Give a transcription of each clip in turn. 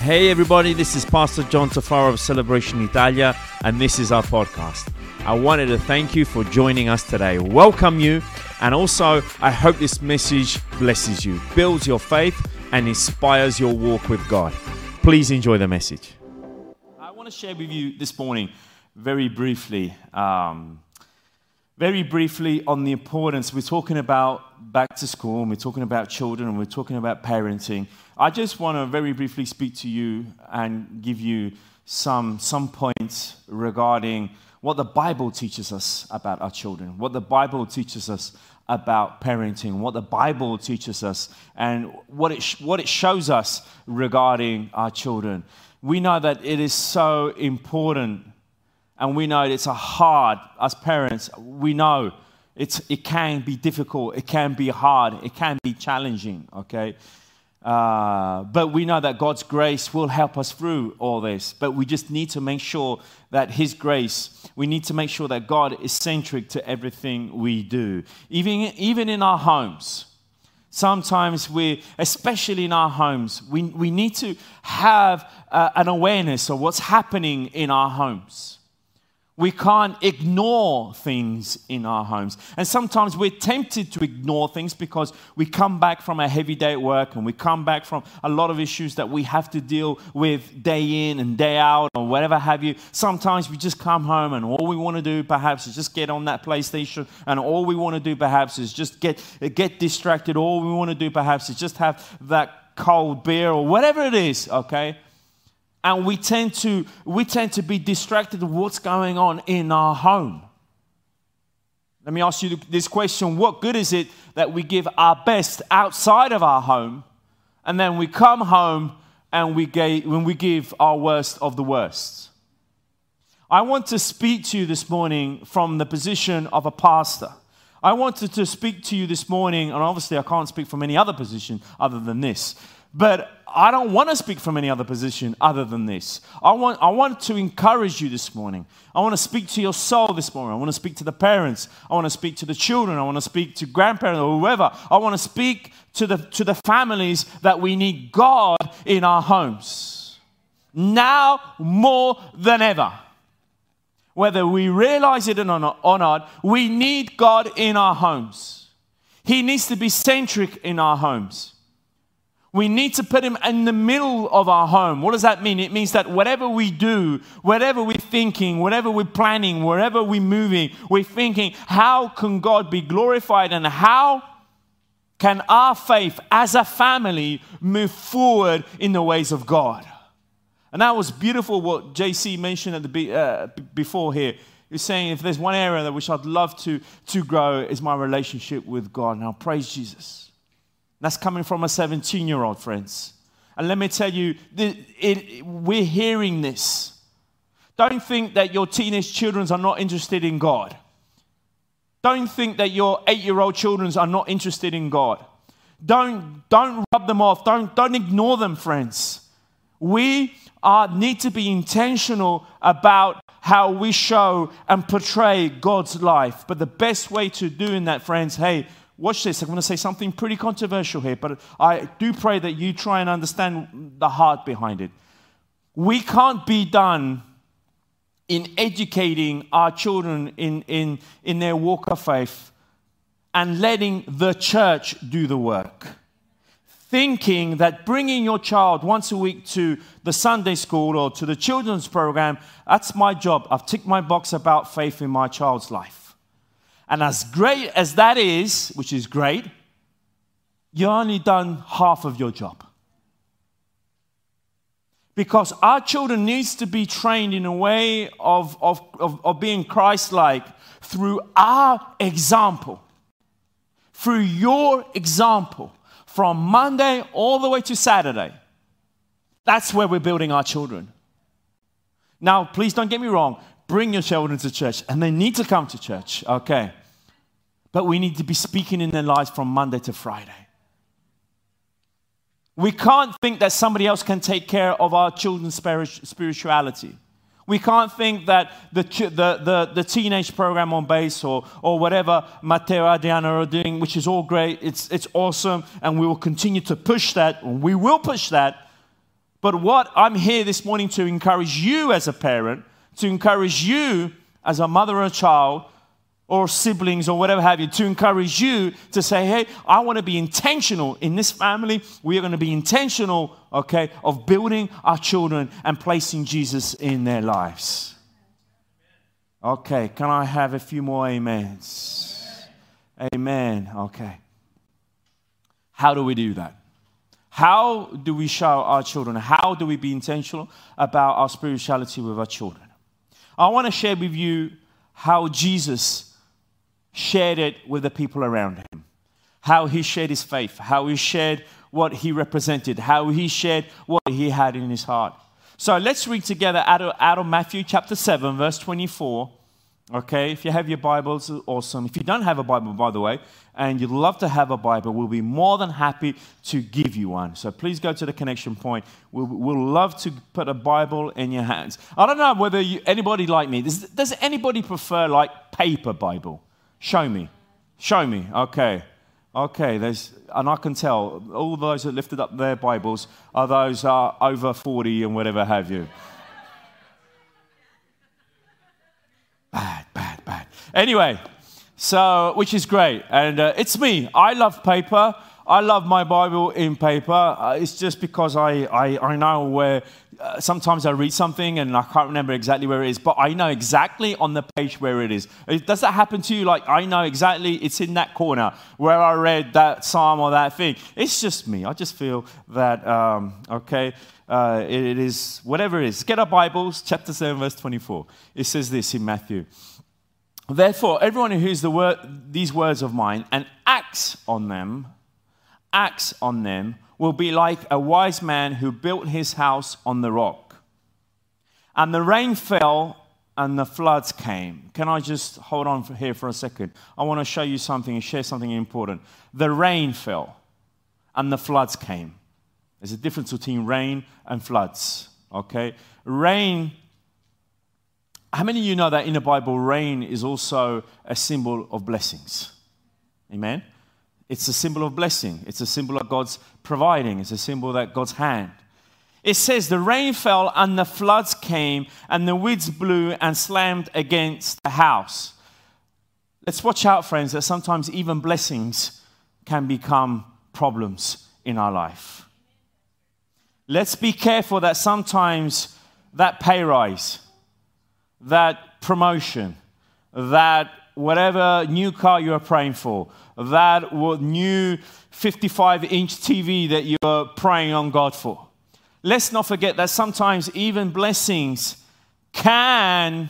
Hey, everybody, this is Pastor John Tafaro of Celebration Italia, and this is our podcast. I wanted to thank you for joining us today, welcome you, and also I hope this message blesses you, builds your faith, and inspires your walk with God. Please enjoy the message. I want to share with you this morning, very briefly, um, very briefly on the importance. We're talking about back to school, and we're talking about children, and we're talking about parenting. I just want to very briefly speak to you and give you some, some points regarding what the Bible teaches us about our children, what the Bible teaches us about parenting, what the Bible teaches us, and what it, what it shows us regarding our children. We know that it is so important, and we know it's a hard, as parents, we know it's, it can be difficult, it can be hard, it can be challenging, okay? Uh, but we know that God's grace will help us through all this. But we just need to make sure that His grace, we need to make sure that God is centric to everything we do. Even, even in our homes, sometimes we, especially in our homes, we, we need to have uh, an awareness of what's happening in our homes. We can't ignore things in our homes. And sometimes we're tempted to ignore things because we come back from a heavy day at work and we come back from a lot of issues that we have to deal with day in and day out or whatever have you. Sometimes we just come home and all we want to do perhaps is just get on that PlayStation and all we want to do perhaps is just get, get distracted. All we want to do perhaps is just have that cold beer or whatever it is, okay? And we tend to we tend to be distracted with what's going on in our home. Let me ask you this question. What good is it that we give our best outside of our home and then we come home and we gave, when we give our worst of the worst? I want to speak to you this morning from the position of a pastor. I wanted to speak to you this morning and obviously i can't speak from any other position other than this but I don't want to speak from any other position other than this. I want, I want to encourage you this morning. I want to speak to your soul this morning. I want to speak to the parents. I want to speak to the children. I want to speak to grandparents or whoever. I want to speak to the, to the families that we need God in our homes. Now more than ever. Whether we realize it or not, or not, we need God in our homes. He needs to be centric in our homes. We need to put him in the middle of our home. What does that mean? It means that whatever we do, whatever we're thinking, whatever we're planning, wherever we're moving, we're thinking, how can God be glorified and how can our faith as a family move forward in the ways of God? And that was beautiful what JC mentioned at the uh, before here. He's saying if there's one area that which I'd love to, to grow is my relationship with God. Now praise Jesus. That's coming from a 17 year old, friends. And let me tell you, it, it, we're hearing this. Don't think that your teenage children are not interested in God. Don't think that your eight year old children are not interested in God. Don't, don't rub them off. Don't, don't ignore them, friends. We are, need to be intentional about how we show and portray God's life. But the best way to doing that, friends, hey, watch this. I'm going to say something pretty controversial here, but I do pray that you try and understand the heart behind it. We can't be done in educating our children in, in, in their walk of faith and letting the church do the work. Thinking that bringing your child once a week to the Sunday school or to the children's program, that's my job. I've ticked my box about faith in my child's life. And as great as that is, which is great, you've only done half of your job. Because our children needs to be trained in a way of, of, of, of being Christ-like through our example. Through your example. From Monday all the way to Saturday. That's where we're building our children. Now, please don't get me wrong bring your children to church and they need to come to church, okay? But we need to be speaking in their lives from Monday to Friday. We can't think that somebody else can take care of our children's spirituality. We can't think that the, the, the, the, teenage program on base or, or whatever Matteo Adriana are doing, which is all great, it's, it's awesome, and we will continue to push that. We will push that. But what I'm here this morning to encourage you as a parent, to encourage you as a mother or a child, or siblings or whatever have you, to encourage you to say, hey, I want to be intentional in this family. We are going to be intentional, okay, of building our children and placing Jesus in their lives. Okay, can I have a few more amens? Amen. Okay. How do we do that? How do we show our children? How do we be intentional about our spirituality with our children? I want to share with you how Jesus shared it with the people around him, how he shared his faith, how he shared what he represented, how he shared what he had in his heart. So let's read together out of, out of Matthew chapter 7, verse 24 Okay, if you have your Bibles, awesome. If you don't have a Bible, by the way, and you'd love to have a Bible, we'll be more than happy to give you one. So please go to the connection point. We'll, we'll love to put a Bible in your hands. I don't know whether you, anybody like me, does, does anybody prefer like paper Bible? Show me. Show me. Okay. Okay, there's, and I can tell all those that lifted up their Bibles are those are over 40 and whatever have you. Bad, bad, bad. Anyway, so, which is great. And uh, it's me. I love paper. I love my Bible in paper. Uh, it's just because I, I, I know where uh, sometimes I read something and I can't remember exactly where it is, but I know exactly on the page where it is. Does that happen to you? Like, I know exactly it's in that corner where I read that psalm or that thing. It's just me. I just feel that, um, okay uh, it, it is whatever it is. Get our Bibles, chapter 7, verse 24. It says this in Matthew. Therefore, everyone who hears the word, these words of mine and acts on them, acts on them, will be like a wise man who built his house on the rock. And the rain fell and the floods came. Can I just hold on for here for a second? I want to show you something and share something important. The rain fell and the floods came. There's a difference between rain and floods. Okay? Rain, how many of you know that in the Bible, rain is also a symbol of blessings? Amen? It's a symbol of blessing. It's a symbol of God's providing. It's a symbol that God's hand. It says, The rain fell and the floods came, and the winds blew and slammed against the house. Let's watch out, friends, that sometimes even blessings can become problems in our life. Let's be careful that sometimes that pay rise, that promotion, that whatever new car you're praying for, that new 55 inch TV that you're praying on God for. Let's not forget that sometimes even blessings can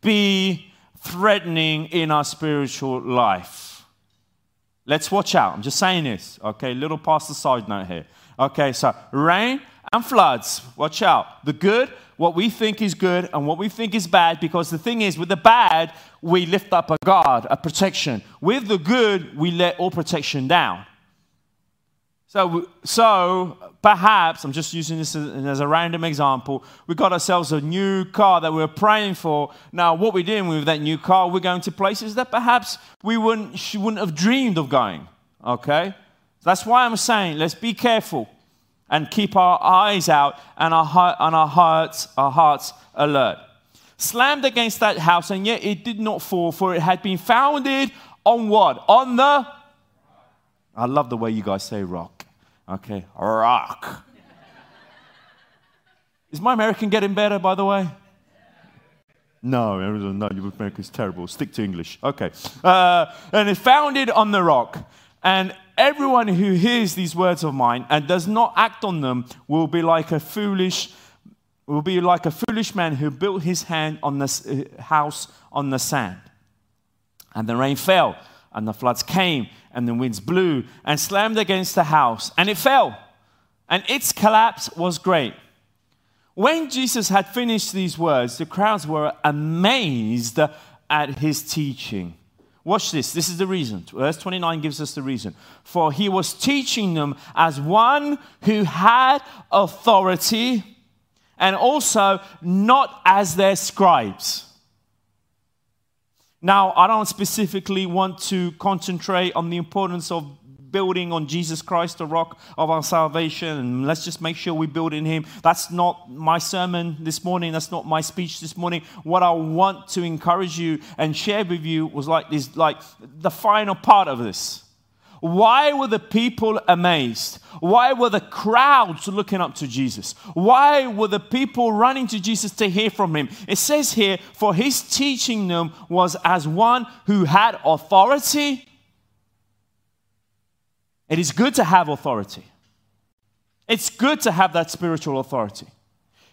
be threatening in our spiritual life. Let's watch out. I'm just saying this, okay? Little past the side note here. Okay, so rain and floods, watch out. The good, what we think is good, and what we think is bad, because the thing is, with the bad, we lift up a guard, a protection. With the good, we let all protection down. So, so perhaps, I'm just using this as, as, a random example, we got ourselves a new car that we are praying for. Now, what we're doing with that new car, we're going to places that perhaps we wouldn't, she wouldn't have dreamed of going. Okay? That's why I'm saying let's be careful and keep our eyes out and our, heart, and our hearts, our hearts alert. Slammed against that house, and yet it did not fall, for it had been founded on what? On the. I love the way you guys say rock. Okay, rock. Is my American getting better, by the way? No, no, your American's terrible. Stick to English. Okay. Uh, and it's founded on the rock. And everyone who hears these words of mine and does not act on them will be like a foolish will be like a foolish man who built his hand on the uh, house on the sand. And the rain fell, and the floods came, and the winds blew and slammed against the house, and it fell. And its collapse was great. When Jesus had finished these words, the crowds were amazed at his teaching Watch this. This is the reason. Verse 29 gives us the reason. For he was teaching them as one who had authority and also not as their scribes. Now, I don't specifically want to concentrate on the importance of building on Jesus Christ, the rock of our salvation, and let's just make sure we build in Him. That's not my sermon this morning. That's not my speech this morning. What I want to encourage you and share with you was like this, like the final part of this. Why were the people amazed? Why were the crowds looking up to Jesus? Why were the people running to Jesus to hear from him? It says here, for his teaching them was as one who had authority. It is good to have authority. It's good to have that spiritual authority.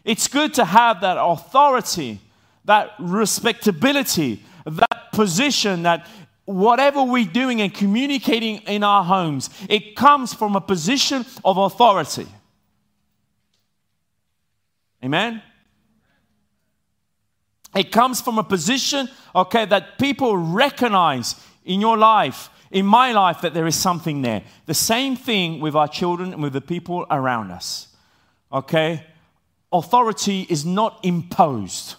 It's good to have that authority, that respectability, that position that whatever we're doing and communicating in our homes, it comes from a position of authority. Amen? It comes from a position, okay, that people recognize in your life, in my life, that there is something there. The same thing with our children and with the people around us, okay? Authority is not imposed,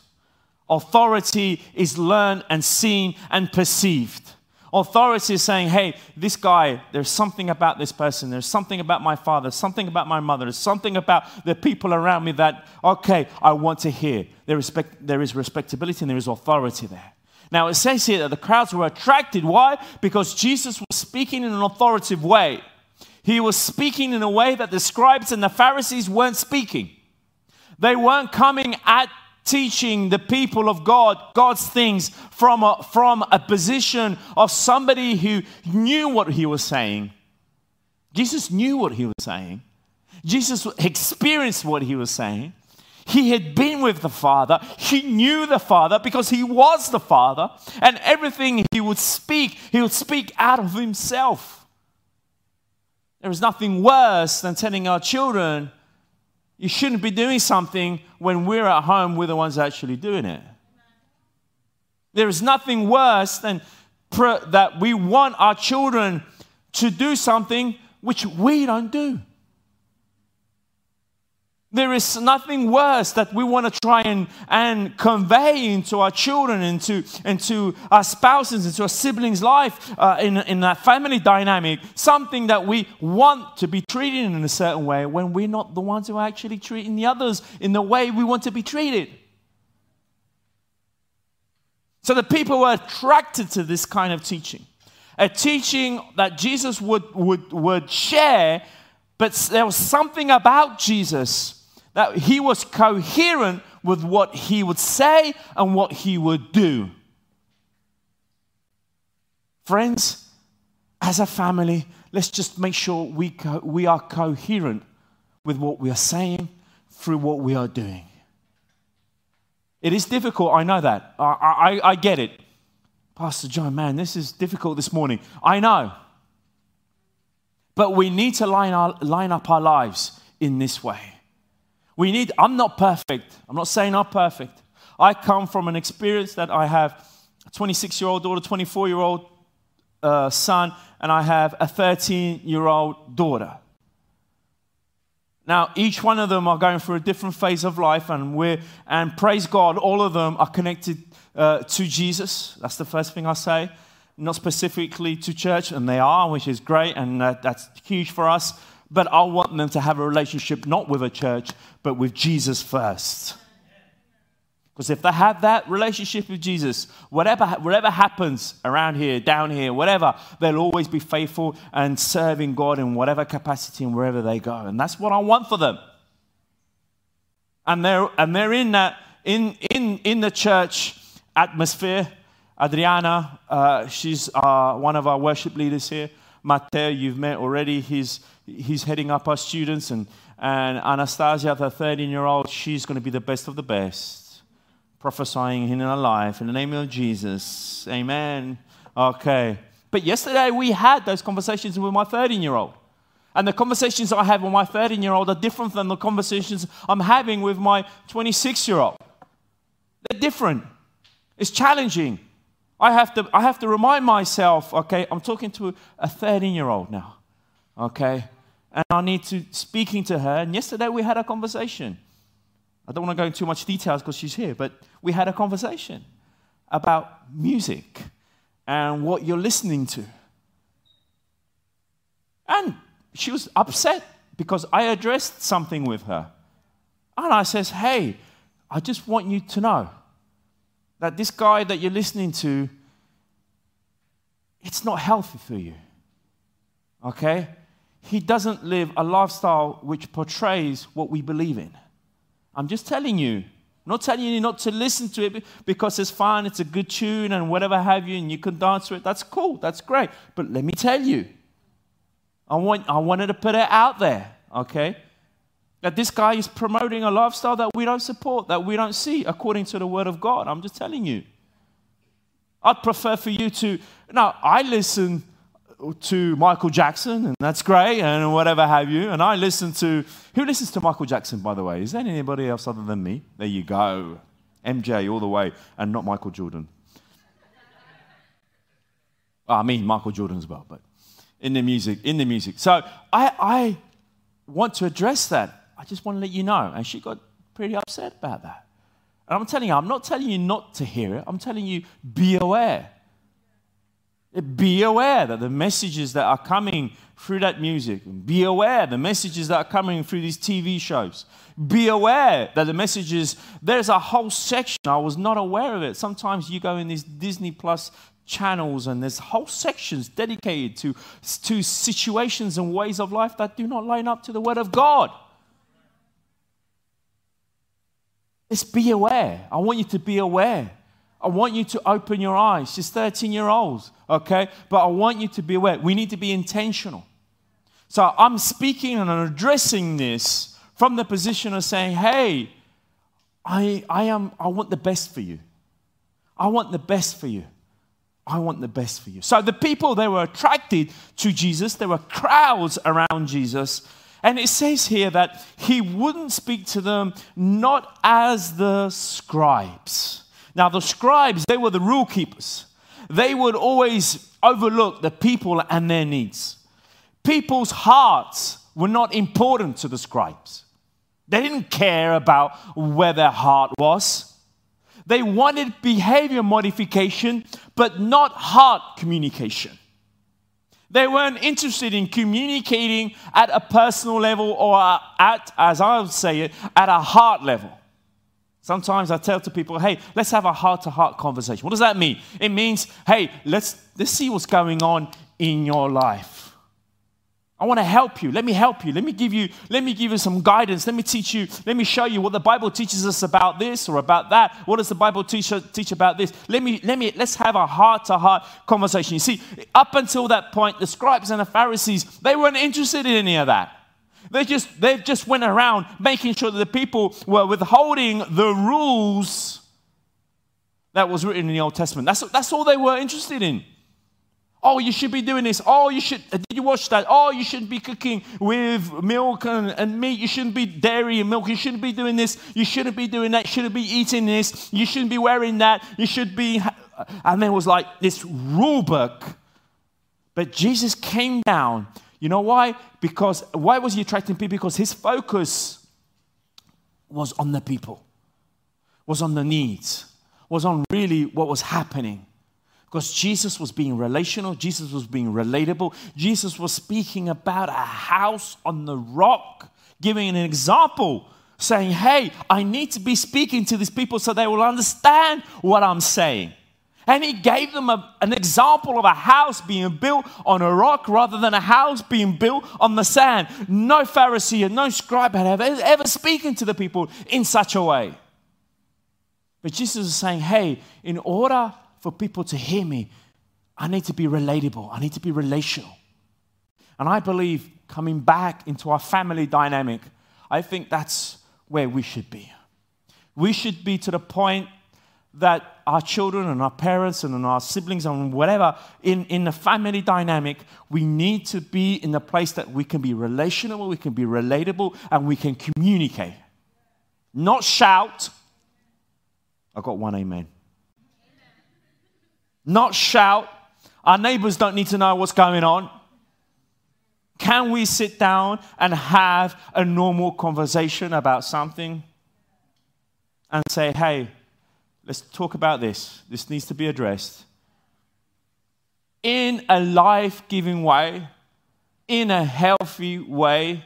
authority is learned and seen and perceived. Authority is saying, hey, this guy, there's something about this person, there's something about my father, something about my mother, there's something about the people around me that, okay, I want to hear. There, respect, there is respectability and there is authority there. Now, it says here that the crowds were attracted. Why? Because Jesus was speaking in an authoritative way. He was speaking in a way that the scribes and the Pharisees weren't speaking. They weren't coming at teaching the people of God God's things from a, from a position of somebody who knew what he was saying. Jesus knew what he was saying. Jesus experienced what he was saying. He had been with the Father. He knew the Father because he was the Father. And everything he would speak, he would speak out of himself. There is nothing worse than telling our children you shouldn't be doing something when we're at home, we're the ones actually doing it. There is nothing worse than that we want our children to do something which we don't do. There is nothing worse that we want to try and, and convey into our children, into, into our spouses, into our siblings' life, uh, in, in that family dynamic, something that we want to be treated in a certain way when we're not the ones who are actually treating the others in the way we want to be treated. So the people were attracted to this kind of teaching, a teaching that Jesus would, would, would share, but there was something about Jesus that he was coherent with what he would say and what he would do. Friends, as a family, let's just make sure we, co- we are coherent with what we are saying through what we are doing. It is difficult, I know that. I, I, I get it. Pastor John, man, this is difficult this morning. I know. But we need to line, our, line up our lives in this way. We need, I'm not perfect. I'm not saying I'm perfect. I come from an experience that I have a 26 year old daughter, 24 year old uh, son, and I have a 13 year old daughter. Now, each one of them are going through a different phase of life, and we're, and praise God, all of them are connected uh, to Jesus. That's the first thing I say. Not specifically to church, and they are, which is great, and that's huge for us but I want them to have a relationship not with a church, but with Jesus first. Because if they have that relationship with Jesus, whatever, whatever happens around here, down here, whatever, they'll always be faithful and serving God in whatever capacity and wherever they go. And that's what I want for them. And they're, and they're in, that, in, in, in the church atmosphere. Adriana, uh, she's uh, one of our worship leaders here. Matteo, you've met already. He's, he's heading up our students. And, and Anastasia, the 13 year old, she's going to be the best of the best, prophesying in her life in the name of Jesus. Amen. Okay. But yesterday we had those conversations with my 13 year old. And the conversations I have with my 13 year old are different than the conversations I'm having with my 26 year old. They're different. It's challenging. I have to, I have to remind myself, okay, I'm talking to a 13 year old now, okay? And I need to speaking to her. And yesterday we had a conversation. I don't want to go into too much details because she's here, but we had a conversation about music and what you're listening to. And she was upset because I addressed something with her. And I says, hey, I just want you to know that this guy that you're listening to, it's not healthy for you. Okay? He doesn't live a lifestyle which portrays what we believe in. I'm just telling you. I'm not telling you not to listen to it because it's fine, it's a good tune and whatever have you, and you can dance to it. That's cool, that's great. But let me tell you, I, want, I wanted to put it out there, okay? That this guy is promoting a lifestyle that we don't support, that we don't see according to the Word of God. I'm just telling you. I'd prefer for you to. Now, I listen to Michael Jackson, and that's great, and whatever have you. And I listen to. Who listens to Michael Jackson, by the way? Is there anybody else other than me? There you go. MJ all the way, and not Michael Jordan. I mean, Michael Jordan as well, but in the music, in the music. So I, I want to address that. I just want to let you know. And she got pretty upset about that. And I'm telling you, I'm not telling you not to hear it. I'm telling you, be aware. Be aware that the messages that are coming through that music, be aware the messages that are coming through these TV shows. Be aware that the messages, there's a whole section, I was not aware of it. Sometimes you go in these Disney Plus channels and there's whole sections dedicated to, to situations and ways of life that do not line up to the Word of God. Just be aware. I want you to be aware. I want you to open your eyes. She's 13 year old, okay? But I want you to be aware. We need to be intentional. So I'm speaking and I'm addressing this from the position of saying, hey, I, I, am, I want the best for you. I want the best for you. I want the best for you. So the people, they were attracted to Jesus. There were crowds around Jesus. And it says here that he wouldn't speak to them not as the scribes. Now, the scribes, they were the rule keepers. They would always overlook the people and their needs. People's hearts were not important to the scribes. They didn't care about where their heart was. They wanted behavior modification, but not heart communication. They weren't interested in communicating at a personal level or at, as I would say it, at a heart level. Sometimes I tell to people, hey, let's have a heart to heart conversation. What does that mean? It means, hey, let's, let's see what's going on in your life. I want to help you. Let me help you. Let me give you, let me give you some guidance. Let me teach you, let me show you what the Bible teaches us about this or about that. What does the Bible teach, teach about this? Let me, let me, let's have a heart-to-heart conversation. You see, up until that point, the scribes and the Pharisees, they weren't interested in any of that. They just, they just went around making sure that the people were withholding the rules that was written in the Old Testament. That's, that's all they were interested in. Oh, you should be doing this. Oh, you should. Uh, did you watch that? Oh, you shouldn't be cooking with milk and, and meat. You shouldn't be dairy and milk. You shouldn't be doing this. You shouldn't be doing that. You shouldn't be eating this. You shouldn't be wearing that. You should be. And there was like this rule book. But Jesus came down. You know why? Because why was he attracting people? Because his focus was on the people, was on the needs, was on really what was happening. Because Jesus was being relational, Jesus was being relatable, Jesus was speaking about a house on the rock, giving an example, saying, Hey, I need to be speaking to these people so they will understand what I'm saying. And he gave them a, an example of a house being built on a rock rather than a house being built on the sand. No Pharisee and no scribe had ever, ever spoken to the people in such a way. But Jesus is saying, hey, in order for people to hear me, I need to be relatable. I need to be relational. And I believe coming back into our family dynamic, I think that's where we should be. We should be to the point that our children and our parents and our siblings and whatever in, in the family dynamic, we need to be in the place that we can be relational, we can be relatable, and we can communicate. Not shout. I got one amen not shout. Our neighbors don't need to know what's going on. Can we sit down and have a normal conversation about something and say, hey, let's talk about this? This needs to be addressed in a life giving way, in a healthy way,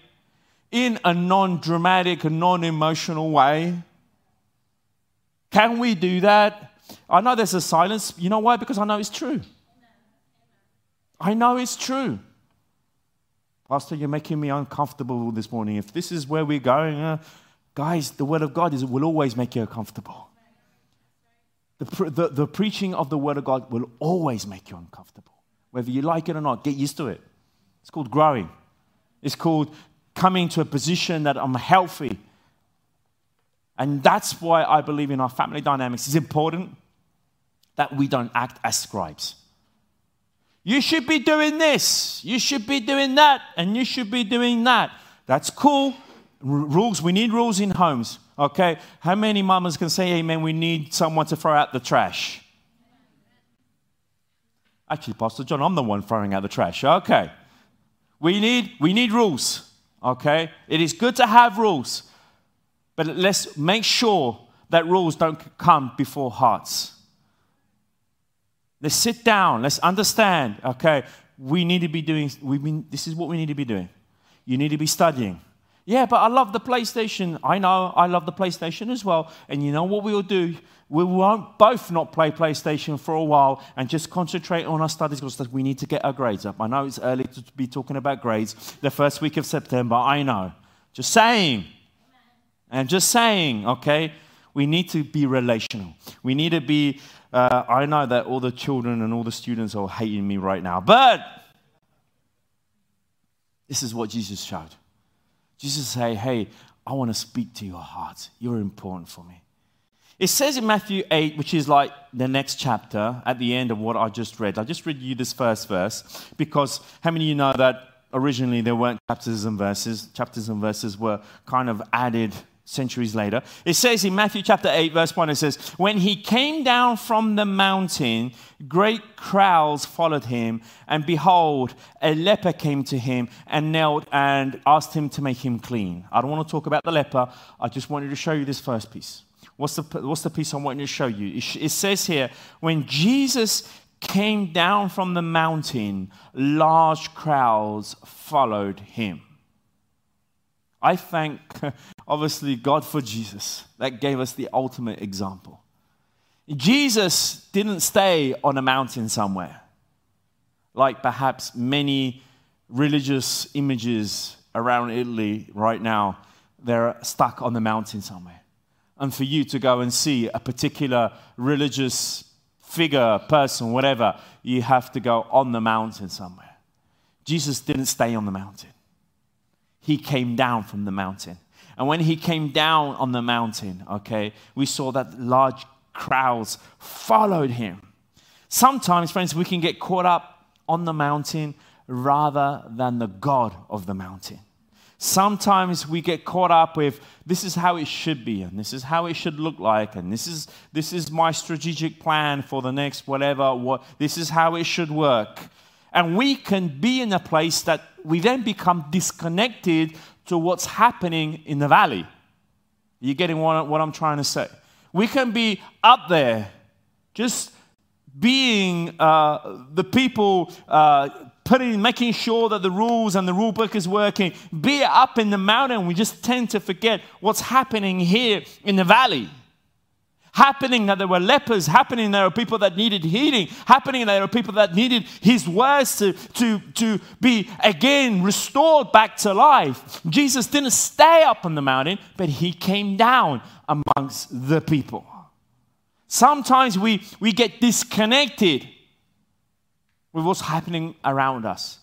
in a non dramatic, and non emotional way? Can we do that? I know there's a silence. You know why? Because I know it's true. I know it's true. Pastor, you're making me uncomfortable this morning. If this is where we're going, uh, guys, the Word of God is, will always make you uncomfortable. The, the, the preaching of the Word of God will always make you uncomfortable. Whether you like it or not, get used to it. It's called growing, it's called coming to a position that I'm healthy. And that's why I believe in our family dynamics. It's important that we don't act as scribes. You should be doing this, you should be doing that, and you should be doing that. That's cool. R- rules, we need rules in homes. Okay? How many mamas can say amen? We need someone to throw out the trash. Actually, Pastor John, I'm the one throwing out the trash. Okay. We need, we need rules. Okay? It is good to have rules, but let's make sure that rules don't come before hearts. Let's sit down. Let's understand. Okay, we need to be doing. We mean this is what we need to be doing. You need to be studying. Yeah, but I love the PlayStation. I know I love the PlayStation as well. And you know what we'll do? We won't both not play PlayStation for a while and just concentrate on our studies because we need to get our grades up. I know it's early to be talking about grades the first week of September. I know. Just saying. And just saying, okay? We need to be relational. We need to be uh, I know that all the children and all the students are hating me right now, but this is what Jesus showed. Jesus say, Hey, I want to speak to your heart. You're important for me. It says in Matthew 8, which is like the next chapter at the end of what I just read. I just read you this first verse because how many of you know that originally there weren't chapters and verses? Chapters and verses were kind of added centuries later. It says in Matthew chapter 8, verse 1, it says, When he came down from the mountain, great crowds followed him, and behold, a leper came to him and knelt and asked him to make him clean. I don't want to talk about the leper, I just wanted to show you this first piece. What's the, what's the piece I want to show you? It, it says here, when Jesus came down from the mountain, large crowds followed him. I thank, obviously, God for Jesus. That gave us the ultimate example. Jesus didn't stay on a mountain somewhere, like perhaps many religious images around Italy right now. They're stuck on the mountain somewhere. And for you to go and see a particular religious figure, person, whatever, you have to go on the mountain somewhere. Jesus didn't stay on the mountain he came down from the mountain. And when he came down on the mountain, okay, we saw that large crowds followed him. Sometimes, friends, we can get caught up on the mountain rather than the God of the mountain. Sometimes we get caught up with this is how it should be, and this is how it should look like, and this is, this is my strategic plan for the next whatever, what, this is how it should work. And we can be in a place that we then become disconnected to what's happening in the valley. You're getting what, what I'm trying to say? We can be up there, just being uh, the people uh, putting, making sure that the rules and the rule book is working. Be up in the mountain. We just tend to forget what's happening here in the valley happening that there were lepers, happening there were people that needed healing, happening there were people that needed his words to, to, to be again restored back to life. Jesus didn't stay up on the mountain, but he came down amongst the people. Sometimes we, we get disconnected with what's happening around us.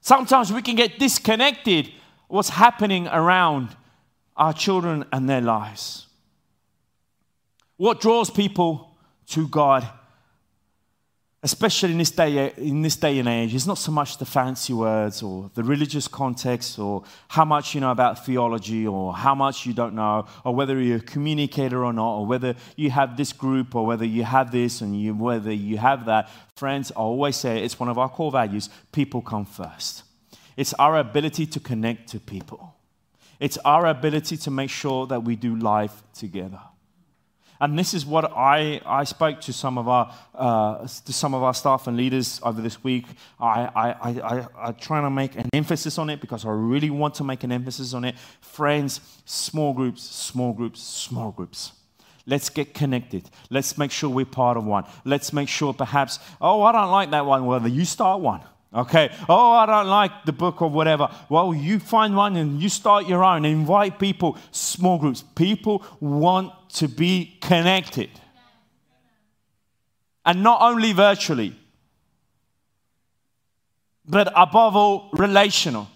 Sometimes we can get disconnected what's happening around our children and their lives. What draws people to God, especially in this day, in this day and age, is not so much the fancy words or the religious context or how much you know about theology or how much you don't know or whether you're a communicator or not or whether you have this group or whether you have this and you, whether you have that. Friends, I always say it's one of our core values people come first. It's our ability to connect to people. It's our ability to make sure that we do life together. And this is what I, I spoke to some of our uh, to some of our staff and leaders over this week. I, I, I, I, trying to make an emphasis on it because I really want to make an emphasis on it. Friends, small groups, small groups, small groups. Let's get connected. Let's make sure we're part of one. Let's make sure perhaps, oh, I don't like that one. Well, you start one. Okay. Oh, I don't like the book or whatever. Well, you find one and you start your own. Invite people, small groups. People want to be connected. And not only virtually, but above all, relational.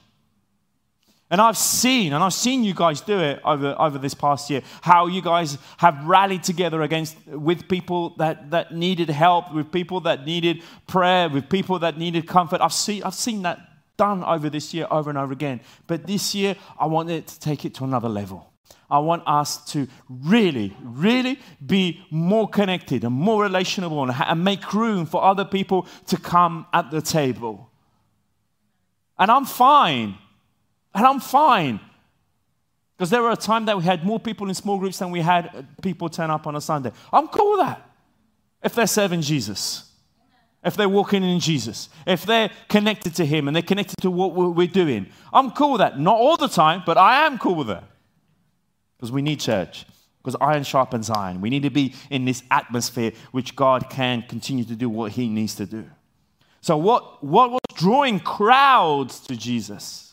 And I've seen, and I've seen you guys do it over, over this past year, how you guys have rallied together against with people that, that needed help, with people that needed prayer, with people that needed comfort. I've seen, I've seen that done over this year over and over again. But this year, I want it to take it to another level. I want us to really, really be more connected and more relational and, make room for other people to come at the table. And I'm fine and I'm fine. Because there were a time that we had more people in small groups than we had uh, people turn up on a Sunday. I'm cool with that. If they're serving Jesus, if they're walking in Jesus, if they're connected to Him and they're connected to what we're doing, I'm cool with that. Not all the time, but I am cool with that. Because we need church. Because iron sharpens iron. We need to be in this atmosphere which God can continue to do what He needs to do. So, what, what was drawing crowds to Jesus?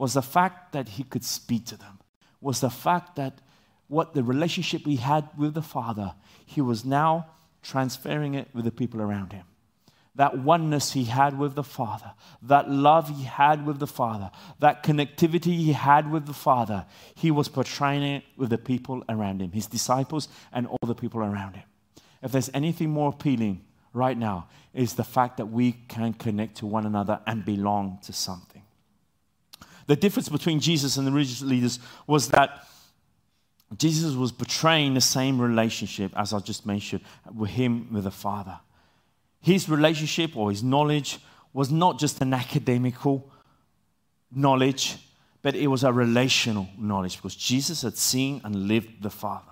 was the fact that he could speak to them, was the fact that what the relationship he had with the Father, he was now transferring it with the people around him. That oneness he had with the Father, that love he had with the Father, that connectivity he had with the Father, he was portraying it with the people around him, his disciples and all the people around him. If there's anything more appealing right now, is the fact that we can connect to one another and belong to something. The difference between Jesus and the religious leaders was that Jesus was betraying the same relationship as I just mentioned with him with the Father. His relationship or his knowledge was not just an academical knowledge, but it was a relational knowledge because Jesus had seen and lived the Father.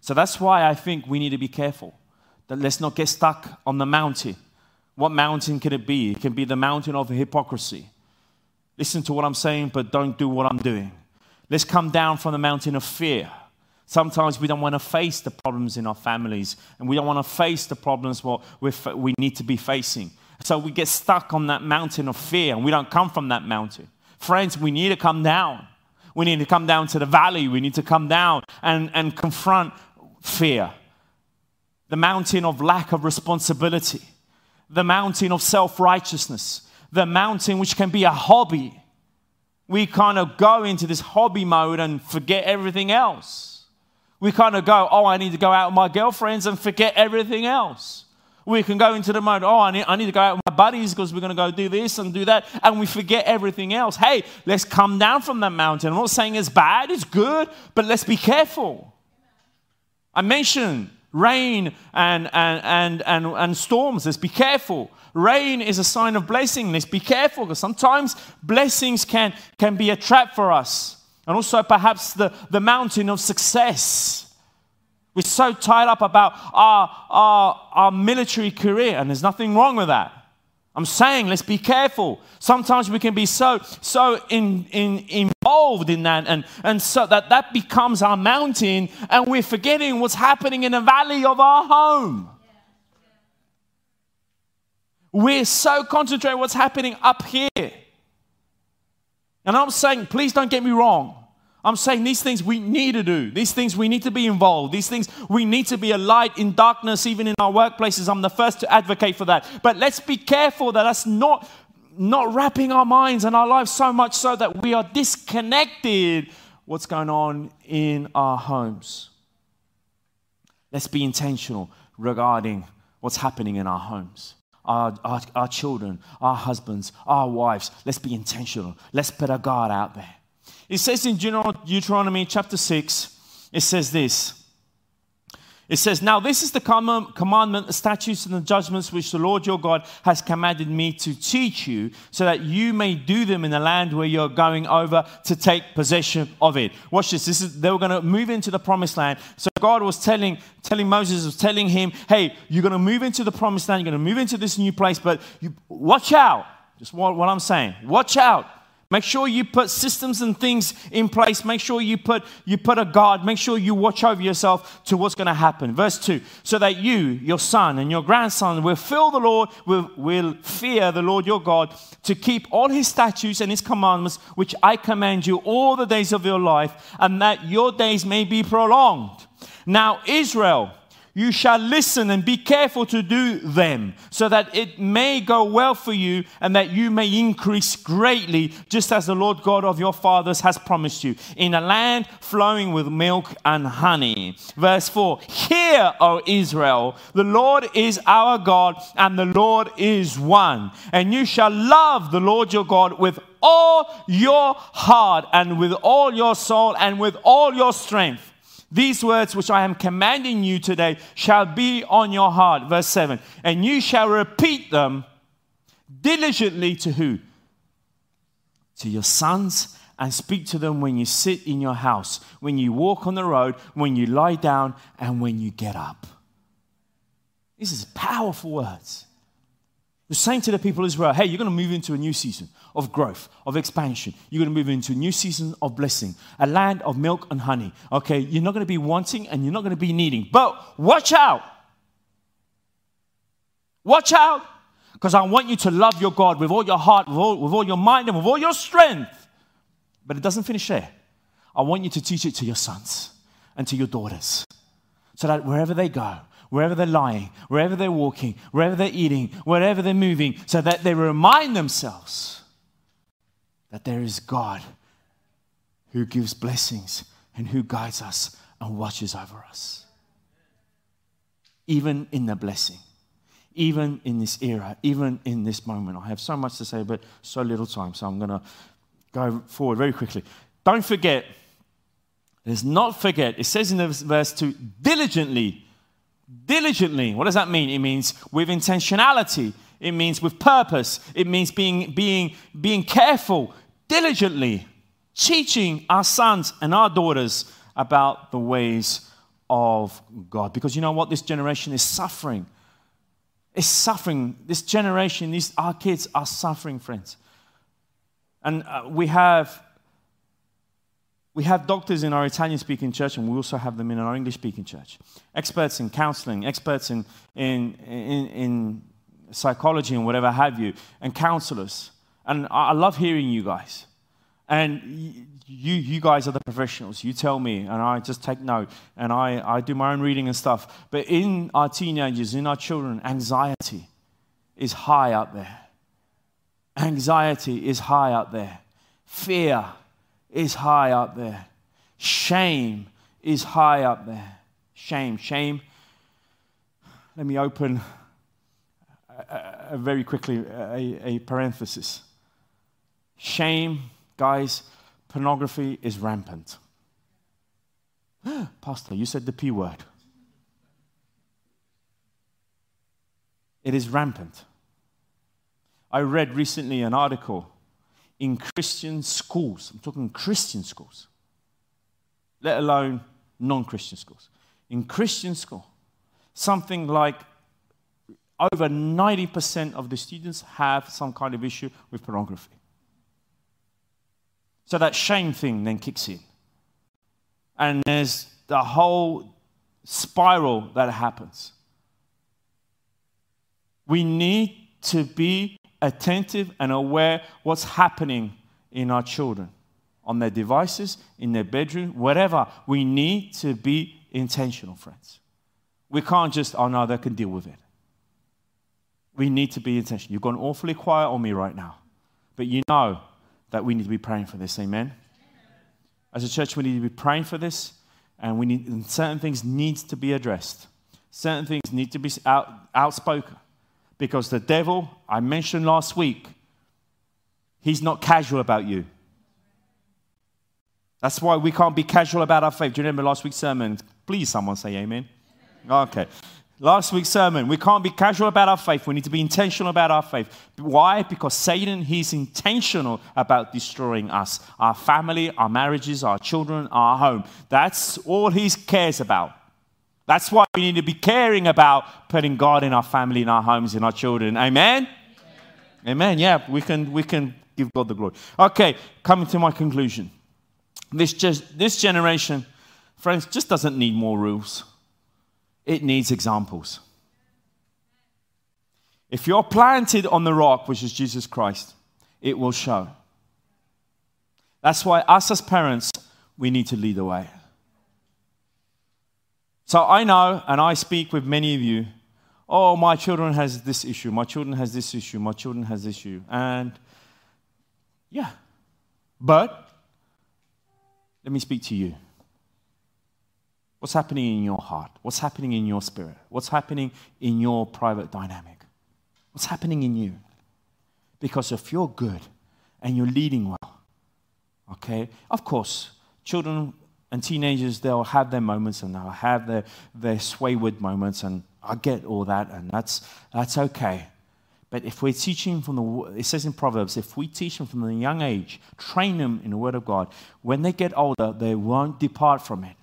So that's why I think we need to be careful that let's not get stuck on the mountain. What mountain can it be? It can be the mountain of hypocrisy. Listen to what I'm saying, but don't do what I'm doing. Let's come down from the mountain of fear. Sometimes we don't want to face the problems in our families, and we don't want to face the problems what we need to be facing. So we get stuck on that mountain of fear, and we don't come from that mountain. Friends, we need to come down. We need to come down to the valley. We need to come down and, and confront fear. The mountain of lack of responsibility, the mountain of self righteousness, the mountain, which can be a hobby. We kind of go into this hobby mode and forget everything else. We kind of go, oh, I need to go out with my girlfriends and forget everything else. We can go into the mode, oh, I need, I need to go out with my buddies because we're going to go do this and do that, and we forget everything else. Hey, let's come down from that mountain. I'm not saying it's bad, it's good, but let's be careful. I mentioned rain and, and, and, and, and storms. Let's be careful. Rain is a sign of blessing. Let's be careful because sometimes blessings can, can be a trap for us. And also, perhaps the, the mountain of success. We're so tied up about our, our, our military career, and there's nothing wrong with that. I'm saying let's be careful. Sometimes we can be so so in, in, involved in that and, and so that that becomes our mountain and we're forgetting what's happening in the valley of our home. We're so concentrated what's happening up here. And I'm saying, please don't get me wrong. I'm saying these things we need to do. These things we need to be involved. These things we need to be a light in darkness, even in our workplaces. I'm the first to advocate for that. But let's be careful that that's not, not wrapping our minds and our lives so much so that we are disconnected what's going on in our homes. Let's be intentional regarding what's happening in our homes our, our, our children, our husbands, our wives. Let's be intentional. Let's put a God out there. It says in Deuteronomy chapter 6, it says this. It says, Now this is the commandment, the statutes, and the judgments which the Lord your God has commanded me to teach you, so that you may do them in the land where you're going over to take possession of it. Watch this. This is they were going to move into the promised land. So God was telling, telling Moses, was telling him, Hey, you're going to move into the promised land, you're going to move into this new place, but you watch out. Just what, what I'm saying. Watch out. Make sure you put systems and things in place. Make sure you put, you put a guard. Make sure you watch over yourself to what's going to happen. Verse 2 so that you, your son, and your grandson will fill the Lord, will, will fear the Lord your God, to keep all his statutes and his commandments, which I command you all the days of your life, and that your days may be prolonged. Now, Israel, you shall listen and be careful to do them, so that it may go well for you and that you may increase greatly, just as the Lord God of your fathers has promised you, in a land flowing with milk and honey. Verse 4 Hear, O Israel, the Lord is our God, and the Lord is one. And you shall love the Lord your God with all your heart, and with all your soul, and with all your strength. These words which I am commanding you today shall be on your heart. Verse 7. And you shall repeat them diligently to who? To your sons and speak to them when you sit in your house, when you walk on the road, when you lie down, and when you get up. This is powerful words. You're saying to the people of Israel, hey, you're going to move into a new season of growth, of expansion. You're going to move into a new season of blessing, a land of milk and honey. Okay, you're not going to be wanting and you're not going to be needing. But watch out. Watch out, because I want you to love your God with all your heart, with all, with all your mind, and with all your strength. But it doesn't finish there. I want you to teach it to your sons and to your daughters so that wherever they go, wherever they're lying, wherever they're walking, wherever they're eating, wherever they're moving, so that they remind themselves that there is God who gives blessings and who guides us and watches over us. Even in the blessing, even in this era, even in this moment. I have so much to say, but so little time, so I'm going to go forward very quickly. Don't forget, let's not forget, it says in verse 2 diligently diligently. What does that mean? It means with intentionality. It means with purpose. It means being, being, being careful, diligently, teaching our sons and our daughters about the ways of God. Because you know what? This generation is suffering. It's suffering. This generation, these, our kids are suffering, friends. And uh, we have we have doctors in our Italian speaking church, and we also have them in our English speaking church. Experts in counseling, experts in, in, in, in, psychology, and whatever have you, and counselors. And I love hearing you guys. And you, you guys are the professionals. You tell me, and I just take note, and I, I do my own reading and stuff. But in our teenagers, in our children, anxiety is high up there. Anxiety is high up there. Fear is high up there. Shame is high up there. Shame, shame. Let me open a, a, very quickly a, a parenthesis. Shame, guys, pornography is rampant. Pastor, you said the P word. It is rampant. I read recently an article in Christian schools. I'm talking Christian schools, let alone non Christian schools. In Christian school, something like over 90% of the students have some kind of issue with pornography. So that shame thing then kicks in. And there's the whole spiral that happens. We need to be attentive and aware what's happening in our children on their devices, in their bedroom, whatever. We need to be intentional, friends. We can't just, oh no, they can deal with it. We need to be intentional. You've gone awfully quiet on me right now, but you know that we need to be praying for this. Amen. As a church, we need to be praying for this, and we need and certain things needs to be addressed. Certain things need to be out, outspoken. Because the devil, I mentioned last week, he's not casual about you. That's why we can't be casual about our faith. Do you remember last week's sermon? Please, someone say amen. Okay. Last week's sermon, we can't be casual about our faith. We need to be intentional about our faith. Why? Because Satan, he's intentional about destroying us, our family, our marriages, our children, our home. That's all he cares about. That's why we need to be caring about putting God in our family, in our homes, in our children. Amen? Amen. Amen. Yeah, we can, we can give God the glory. Okay, coming to my conclusion. This, just, this generation, friends, just doesn't need more rules it needs examples. If you're planted on the rock, which is Jesus Christ, it will show. That's why, us as parents, we need to lead the way. So I know, and I speak with many of you, oh, my children has this issue, my children has this issue, my children has this issue. And yeah, but let me speak to you. What's happening in your heart? What's happening in your spirit? What's happening in your private dynamic? What's happening in you? Because if you're good and you're leading well, okay, of course, children and teenagers, they'll have their moments and they'll have their, their swayward moments, and I get all that, and that's, that's okay. But if we're teaching from the, it says in Proverbs, if we teach them from a young age, train them in the Word of God, when they get older, they won't depart from it.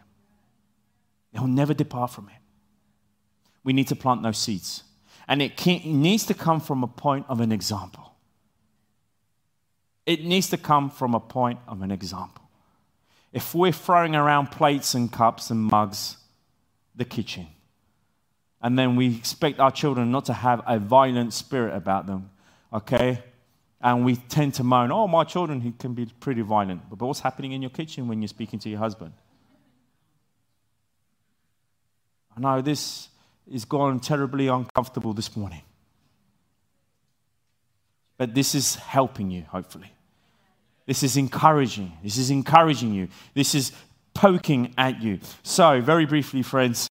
They'll never depart from it. We need to plant those seeds. And it, can, it needs to come from a point of an example. It needs to come from a point of an example. If we're throwing around plates and cups and mugs, the kitchen, and then we expect our children not to have a violent spirit about them, okay? And we tend to moan, oh, my children, he can be pretty violent. But what's happening in your kitchen when you're speaking to your husband? I know this is gone terribly uncomfortable this morning. But this is helping you, hopefully. This is encouraging. This is encouraging you. This is poking at you. So, very briefly, friends,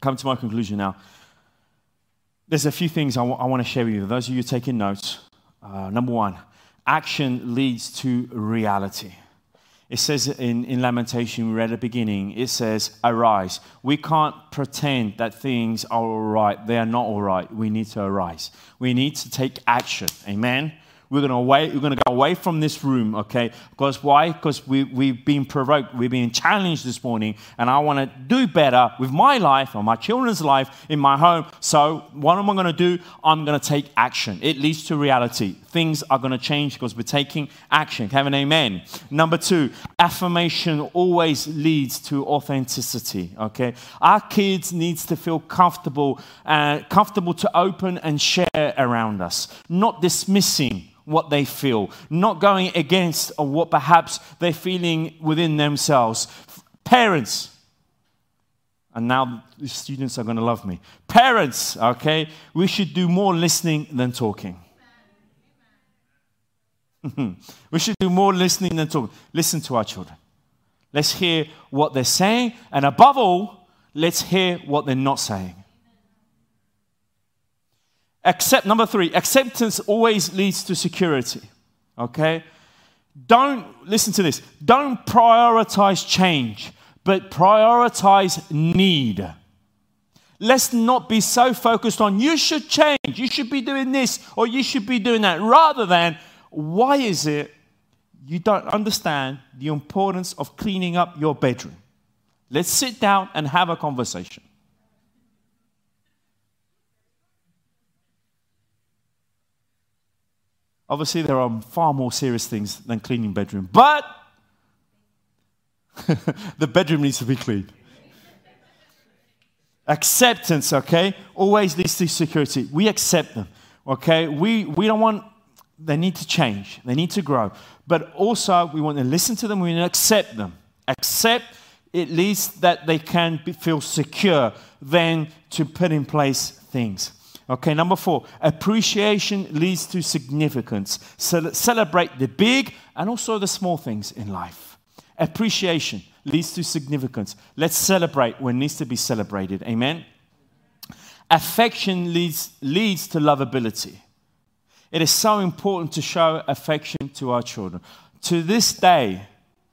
come to my conclusion now. There's a few things I, w- I want to share with you. Those of you taking notes, uh, number one, action leads to reality. It says in, in Lamentation, we read at the beginning, it says, Arise. We can't pretend that things are all right. They are not all right. We need to arise. We need to take action. Amen. We're going to away, we're to go away from this room, okay? Because why? Because we, we've been provoked, we've been challenged this morning, and I want to do better with my life or my children's life in my home. So, what am I going to do? I'm going to take action. It leads to reality. Things are going to change because we're taking action. Have an amen. Number two, affirmation always leads to authenticity, okay? Our kids needs to feel comfortable, uh, comfortable to open and share around us, not dismissing what they feel, not going against what perhaps they're feeling within themselves. Parents, and now the students are going to love me. Parents, okay, we should do more listening than talking. we should do more listening than talking. Listen to our children. Let's hear what they're saying, and above all, let's hear what they're not saying. Accept, number three, acceptance always leads to security. Okay? Don't, listen to this, don't prioritize change, but prioritize need. Let's not be so focused on you should change, you should be doing this, or you should be doing that, rather than why is it you don't understand the importance of cleaning up your bedroom? Let's sit down and have a conversation. Obviously, there are far more serious things than cleaning bedroom, but the bedroom needs to be clean. Acceptance, okay, always leads to security. We accept them, okay? We, we don't want, they need to change, they need to grow. But also, we want to listen to them, we want to accept them. Accept at least that they can be, feel secure, then to put in place things. Okay, number four, appreciation leads to significance. So celebrate the big and also the small things in life. Appreciation leads to significance. Let's celebrate when needs to be celebrated. Amen. Affection leads, leads to lovability. It is so important to show affection to our children. To this day,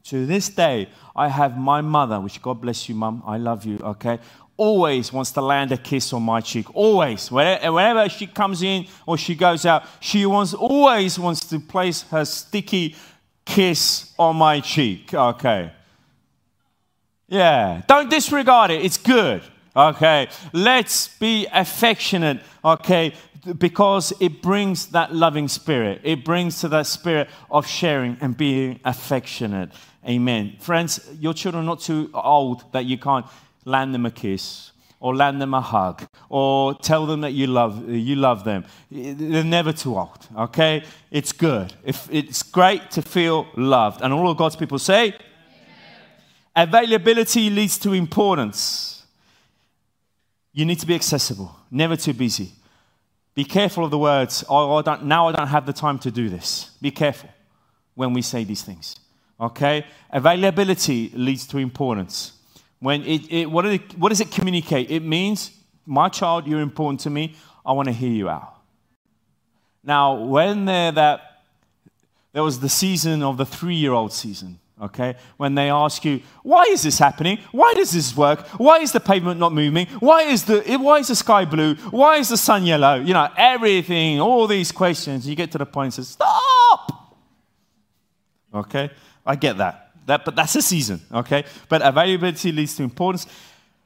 to this day, I have my mother, which God bless you, mum, I love you, okay? Always wants to land a kiss on my cheek. Always. Whenever she comes in or she goes out, she wants, always wants to place her sticky kiss on my cheek. Okay. Yeah. Don't disregard it. It's good. Okay. Let's be affectionate. Okay. Because it brings that loving spirit. It brings to that spirit of sharing and being affectionate. Amen. Friends, your children are not too old that you can't land them a kiss or land them a hug or tell them that you love, you love them. They're never too old, okay? It's good. If, it's great to feel loved. And all of God's people say, Amen. availability leads to importance. You need to be accessible, never too busy. Be careful of the words, oh, I don't, now I don't have the time to do this. Be careful when we say these things. Okay? Availability leads to importance. When it, it, what, it, what does it communicate? It means, my child, you're important to me. I want to hear you out. Now, when there, that, there was the season of the three year old season, okay? When they ask you, why is this happening? Why does this work? Why is the pavement not moving? Why is the, why is the sky blue? Why is the sun yellow? You know, everything, all these questions. You get to the point and say, stop! Okay? I get that. That. But that's a season, okay? But availability leads to importance.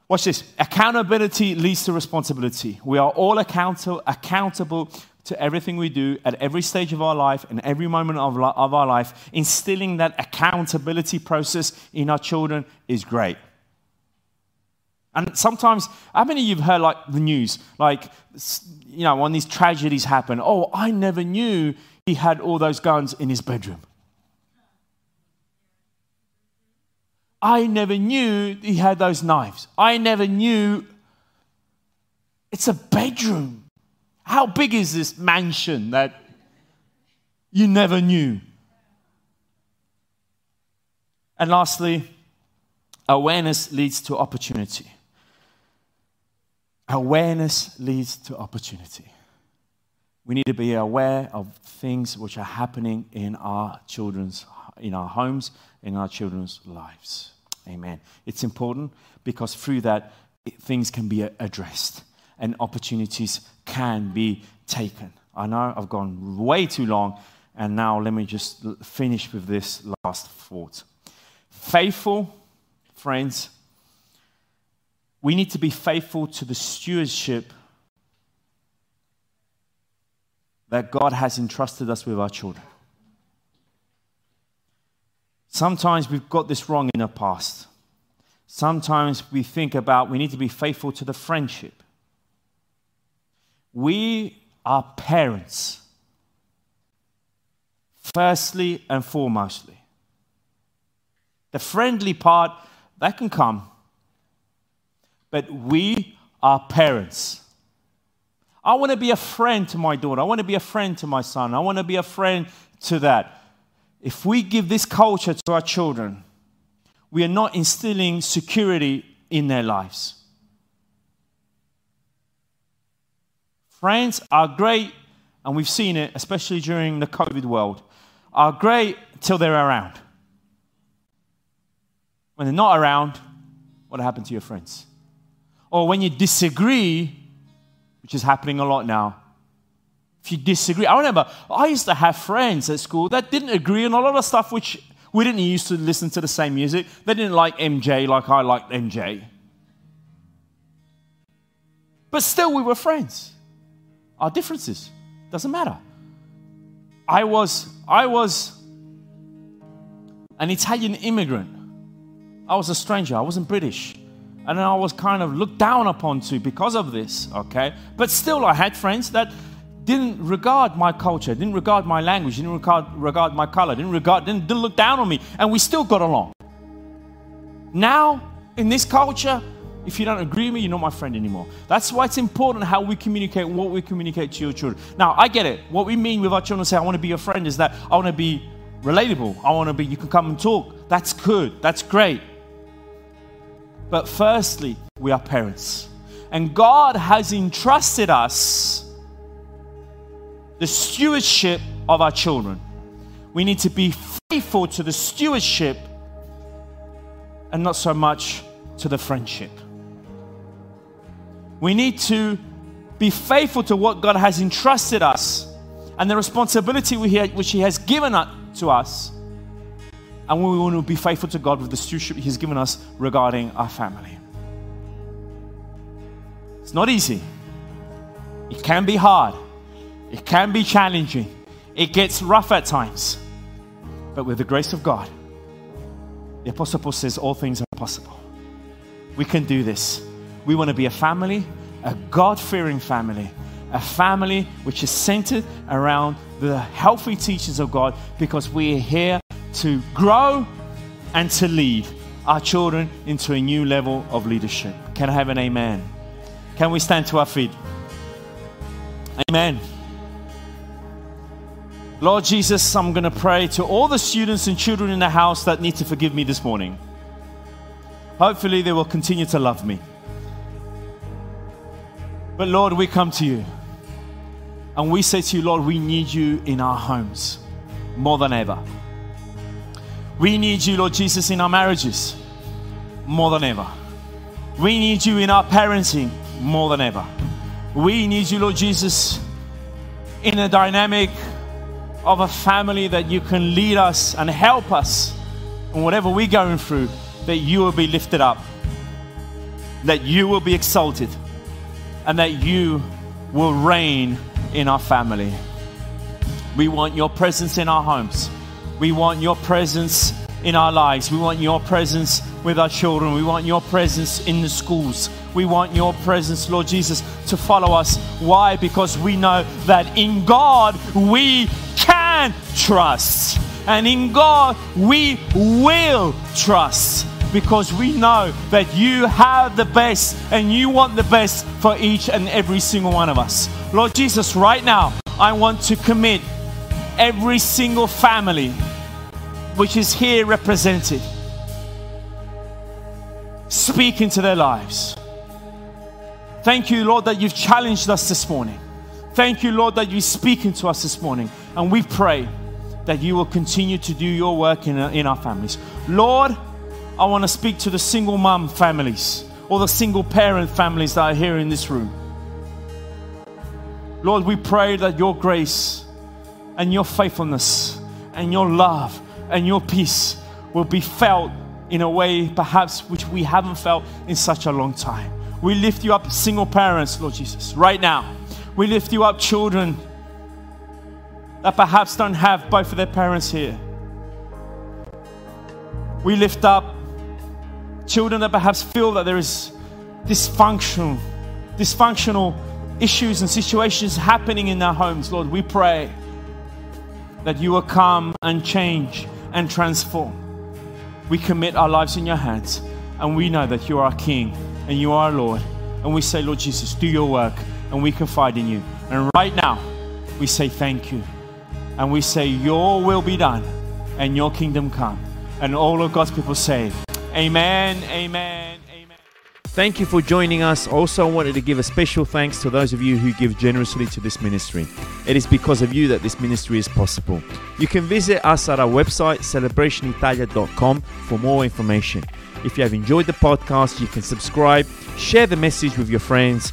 Watch this. Accountability leads to responsibility. We are all account- accountable to everything we do at every stage of our life and every moment of, of our life. Instilling that accountability process in our children is great. And sometimes, how many of you have heard like the news? Like, you know, when these tragedies happen, oh, I never knew he had all those guns in his bedroom. I never knew he had those knives. I never knew. It's a bedroom. How big is this mansion that you never knew? And lastly, awareness leads to opportunity. Awareness leads to opportunity. We need to be aware of things which are happening in our children's in our homes, in our children's lives. Amen. It's important because through that, things can be addressed and opportunities can be taken. I know I've gone way too long, and now let me just finish with this last thought. Faithful, friends, we need to be faithful to the stewardship that God has entrusted us with our children. Sometimes we've got this wrong in the past. Sometimes we think about we need to be faithful to the friendship. We are parents, firstly and foremostly. The friendly part, that can come. But we are parents. I want to be a friend to my daughter. I want to be a friend to my son. I want to be a friend to that if we give this culture to our children, we are not instilling security in their lives. Friends are great, and we've seen it, especially during the COVID world, are great till they're around. When they're not around, what happened to your friends? Or when you disagree, which is happening a lot now, if you disagree. I remember I used to have friends at school that didn't agree on a lot of stuff which we didn't used to listen to the same music. They didn't like MJ like I liked MJ. But still we were friends. Our differences doesn't matter. I was I was an Italian immigrant. I was a stranger. I wasn't British. And I was kind of looked down upon too because of this, okay? But still I had friends that didn't regard my culture, didn't regard my language, didn't regard, regard my color, didn't regard, didn't, didn't look down on me, and we still got along. Now, in this culture, if you don't agree with me, you're not my friend anymore. That's why it's important how we communicate, what we communicate to your children. Now, I get it. What we mean with our children say, I want to be your friend, is that I want to be relatable. I want to be, you can come and talk. That's good. That's great. But firstly, we are parents. And God has entrusted us the stewardship of our children. We need to be faithful to the stewardship and not so much to the friendship. We need to be faithful to what God has entrusted us and the responsibility which He has given to us. And we want to be faithful to God with the stewardship He's given us regarding our family. It's not easy. It can be hard. It can be challenging. It gets rough at times. But with the grace of God, the Apostle Paul says all things are possible. We can do this. We want to be a family, a God fearing family, a family which is centered around the healthy teachings of God because we are here to grow and to lead our children into a new level of leadership. Can I have an amen? Can we stand to our feet? Amen. Lord Jesus, I'm going to pray to all the students and children in the house that need to forgive me this morning. Hopefully, they will continue to love me. But Lord, we come to you and we say to you, Lord, we need you in our homes more than ever. We need you, Lord Jesus, in our marriages more than ever. We need you in our parenting more than ever. We need you, Lord Jesus, in a dynamic of a family that you can lead us and help us in whatever we're going through, that you will be lifted up, that you will be exalted, and that you will reign in our family. We want your presence in our homes. We want your presence in our lives. We want your presence with our children. We want your presence in the schools. We want your presence, Lord Jesus, to follow us. Why? Because we know that in God we can trust. And in God we will trust because we know that you have the best and you want the best for each and every single one of us. Lord Jesus, right now, I want to commit every single family which is here represented. Speak into their lives. Thank you, Lord, that you've challenged us this morning. Thank you, Lord, that you're speaking to us this morning. And we pray that you will continue to do your work in, uh, in our families. Lord, I want to speak to the single mom families or the single parent families that are here in this room. Lord, we pray that your grace and your faithfulness and your love and your peace will be felt in a way perhaps which we haven't felt in such a long time. We lift you up, single parents, Lord Jesus, right now. We lift you up, children that perhaps don't have both of their parents here. We lift up children that perhaps feel that there is dysfunctional, dysfunctional issues and situations happening in their homes, Lord, we pray that you will come and change and transform. We commit our lives in your hands and we know that you are our King and you are our Lord. And we say, Lord Jesus, do your work and we confide in you. And right now, we say thank you. And we say, Your will be done and your kingdom come. And all of God's people say, Amen, amen, amen. Thank you for joining us. Also, I wanted to give a special thanks to those of you who give generously to this ministry. It is because of you that this ministry is possible. You can visit us at our website, celebrationitalia.com, for more information. If you have enjoyed the podcast, you can subscribe, share the message with your friends,